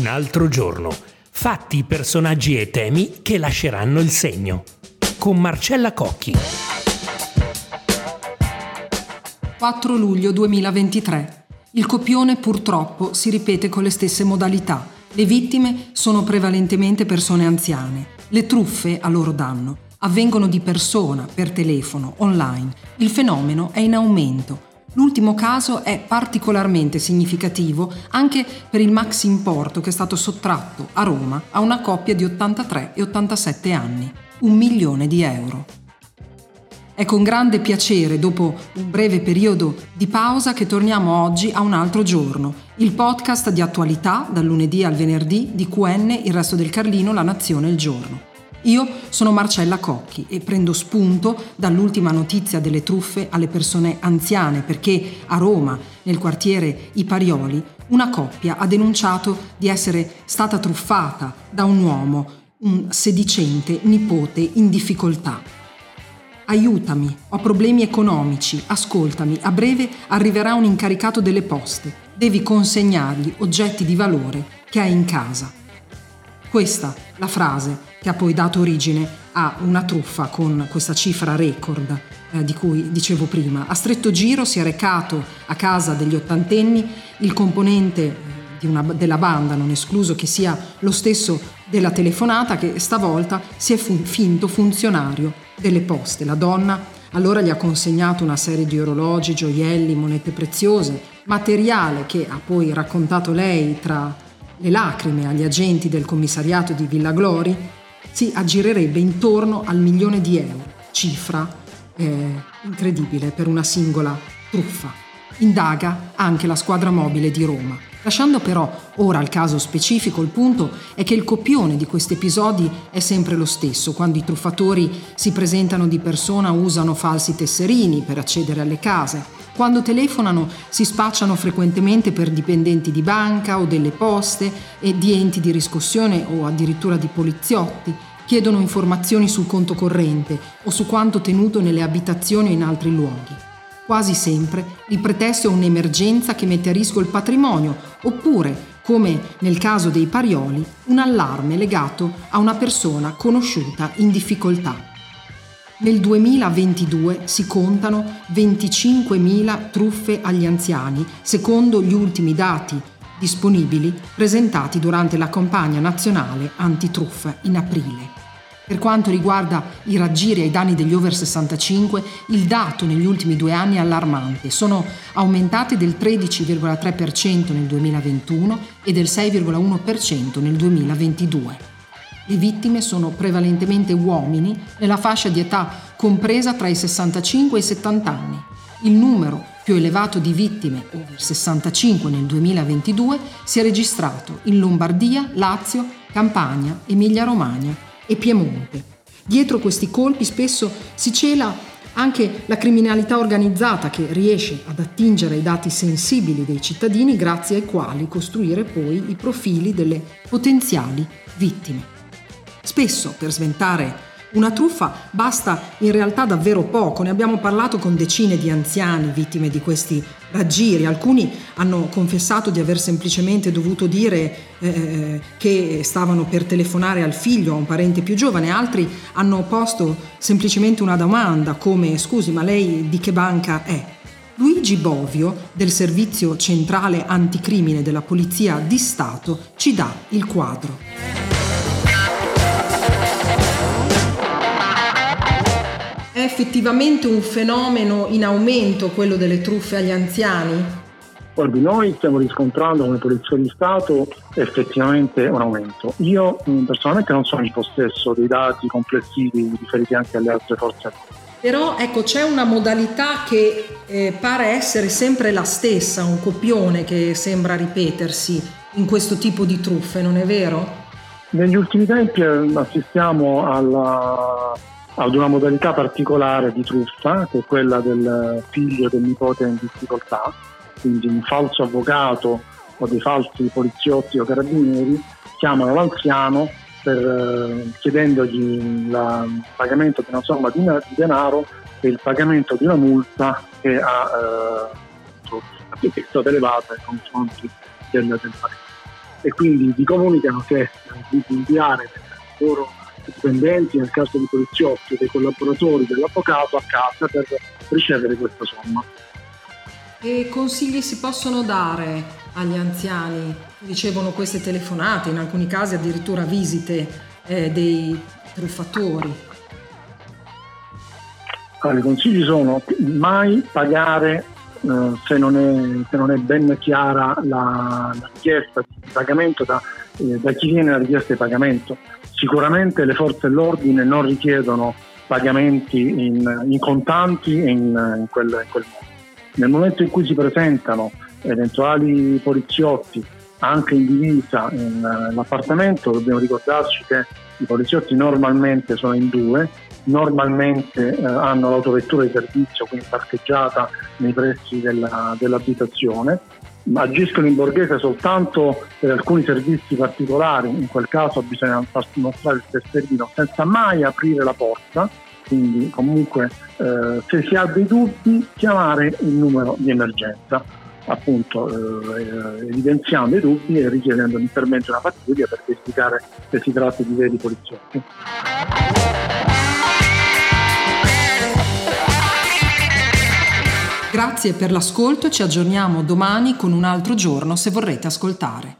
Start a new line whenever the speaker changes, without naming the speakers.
Un altro giorno. Fatti, personaggi e temi che lasceranno il segno. Con Marcella Cocchi.
4 luglio 2023. Il copione purtroppo si ripete con le stesse modalità. Le vittime sono prevalentemente persone anziane. Le truffe a loro danno avvengono di persona, per telefono, online. Il fenomeno è in aumento. L'ultimo caso è particolarmente significativo anche per il maxi importo che è stato sottratto a Roma a una coppia di 83 e 87 anni, un milione di euro. È con grande piacere, dopo un breve periodo di pausa, che torniamo oggi a un altro giorno, il podcast di attualità dal lunedì al venerdì di QN, il resto del Carlino, La Nazione, il giorno. Io sono Marcella Cocchi e prendo spunto dall'ultima notizia delle truffe alle persone anziane perché a Roma, nel quartiere I Parioli, una coppia ha denunciato di essere stata truffata da un uomo, un sedicente nipote in difficoltà aiutami, ho problemi economici, ascoltami, a breve arriverà un incaricato delle poste, devi consegnargli oggetti di valore che hai in casa. Questa la frase che ha poi dato origine a una truffa con questa cifra record eh, di cui dicevo prima. A stretto giro si è recato a casa degli ottantenni il componente una, della banda, non escluso che sia lo stesso della telefonata, che stavolta si è fu- finto funzionario delle poste. La donna allora gli ha consegnato una serie di orologi, gioielli, monete preziose, materiale che ha poi raccontato lei tra le lacrime agli agenti del commissariato di Villa Glori, si aggirerebbe intorno al milione di euro, cifra eh, incredibile per una singola truffa. Indaga anche la squadra mobile di Roma. Lasciando però ora il caso specifico, il punto è che il copione di questi episodi è sempre lo stesso. Quando i truffatori si presentano di persona usano falsi tesserini per accedere alle case. Quando telefonano si spacciano frequentemente per dipendenti di banca o delle poste e di enti di riscossione o addirittura di poliziotti. Chiedono informazioni sul conto corrente o su quanto tenuto nelle abitazioni o in altri luoghi. Quasi sempre il pretesto è un'emergenza che mette a rischio il patrimonio, oppure, come nel caso dei Parioli, un allarme legato a una persona conosciuta in difficoltà. Nel 2022 si contano 25.000 truffe agli anziani, secondo gli ultimi dati disponibili presentati durante la campagna nazionale antitruffa in aprile. Per quanto riguarda i raggiri ai danni degli over 65, il dato negli ultimi due anni è allarmante. Sono aumentati del 13,3% nel 2021 e del 6,1% nel 2022. Le vittime sono prevalentemente uomini nella fascia di età compresa tra i 65 e i 70 anni. Il numero più elevato di vittime over 65 nel 2022 si è registrato in Lombardia, Lazio, Campania, Emilia-Romagna e Piemonte. Dietro questi colpi spesso si cela anche la criminalità organizzata che riesce ad attingere ai dati sensibili dei cittadini grazie ai quali costruire poi i profili delle potenziali vittime. Spesso per sventare una truffa basta in realtà davvero poco, ne abbiamo parlato con decine di anziani vittime di questi raggiri, alcuni hanno confessato di aver semplicemente dovuto dire eh, che stavano per telefonare al figlio, a un parente più giovane, altri hanno posto semplicemente una domanda come scusi ma lei di che banca è? Luigi Bovio, del Servizio Centrale Anticrimine della Polizia di Stato, ci dà il quadro. È effettivamente un fenomeno in aumento quello delle truffe agli anziani?
Guardi, noi stiamo riscontrando come Polizia di Stato effettivamente un aumento. Io mm, personalmente non sono in possesso dei dati complessivi riferiti anche alle altre forze
però ecco, c'è una modalità che eh, pare essere sempre la stessa, un copione che sembra ripetersi in questo tipo di truffe, non è vero?
Negli ultimi tempi eh, assistiamo alla ad una modalità particolare di truffa, che è quella del figlio del nipote in difficoltà, quindi un falso avvocato o dei falsi poliziotti o carabinieri chiamano l'anziano per, eh, chiedendogli il pagamento di una somma di, denaro e il pagamento di una multa che ha eh, è stata elevata nei confronti del, del parente. e quindi vi comunicano che di inviare loro dipendenti, nel caso di poliziotti, dei collaboratori dell'avvocato a casa per ricevere questa somma.
Che consigli si possono dare agli anziani? Ricevono queste telefonate, in alcuni casi addirittura visite eh, dei truffatori.
Allora, I consigli sono mai pagare eh, se, non è, se, non è, ben chiara la, la richiesta di pagamento da, eh, da, chi viene la richiesta di pagamento. Sicuramente le forze dell'ordine non richiedono pagamenti in, in contanti in, in, quel, in quel modo. Nel momento in cui si presentano eventuali poliziotti anche in divisa in, nell'appartamento, dobbiamo ricordarci che i poliziotti normalmente sono in due, normalmente eh, hanno l'autovettura di servizio, quindi parcheggiata nei pressi della, dell'abitazione, agiscono in borghese soltanto per alcuni servizi particolari, in quel caso bisogna farsi mostrare il tesserino senza mai aprire la porta, quindi comunque eh, se si ha dei dubbi chiamare il numero di emergenza. Appunto eh, evidenziando i dubbi e richiedendo l'intervento di una pattuglia per verificare se si tratta di veri poliziotti.
Grazie per l'ascolto, ci aggiorniamo domani con un altro giorno se vorrete ascoltare.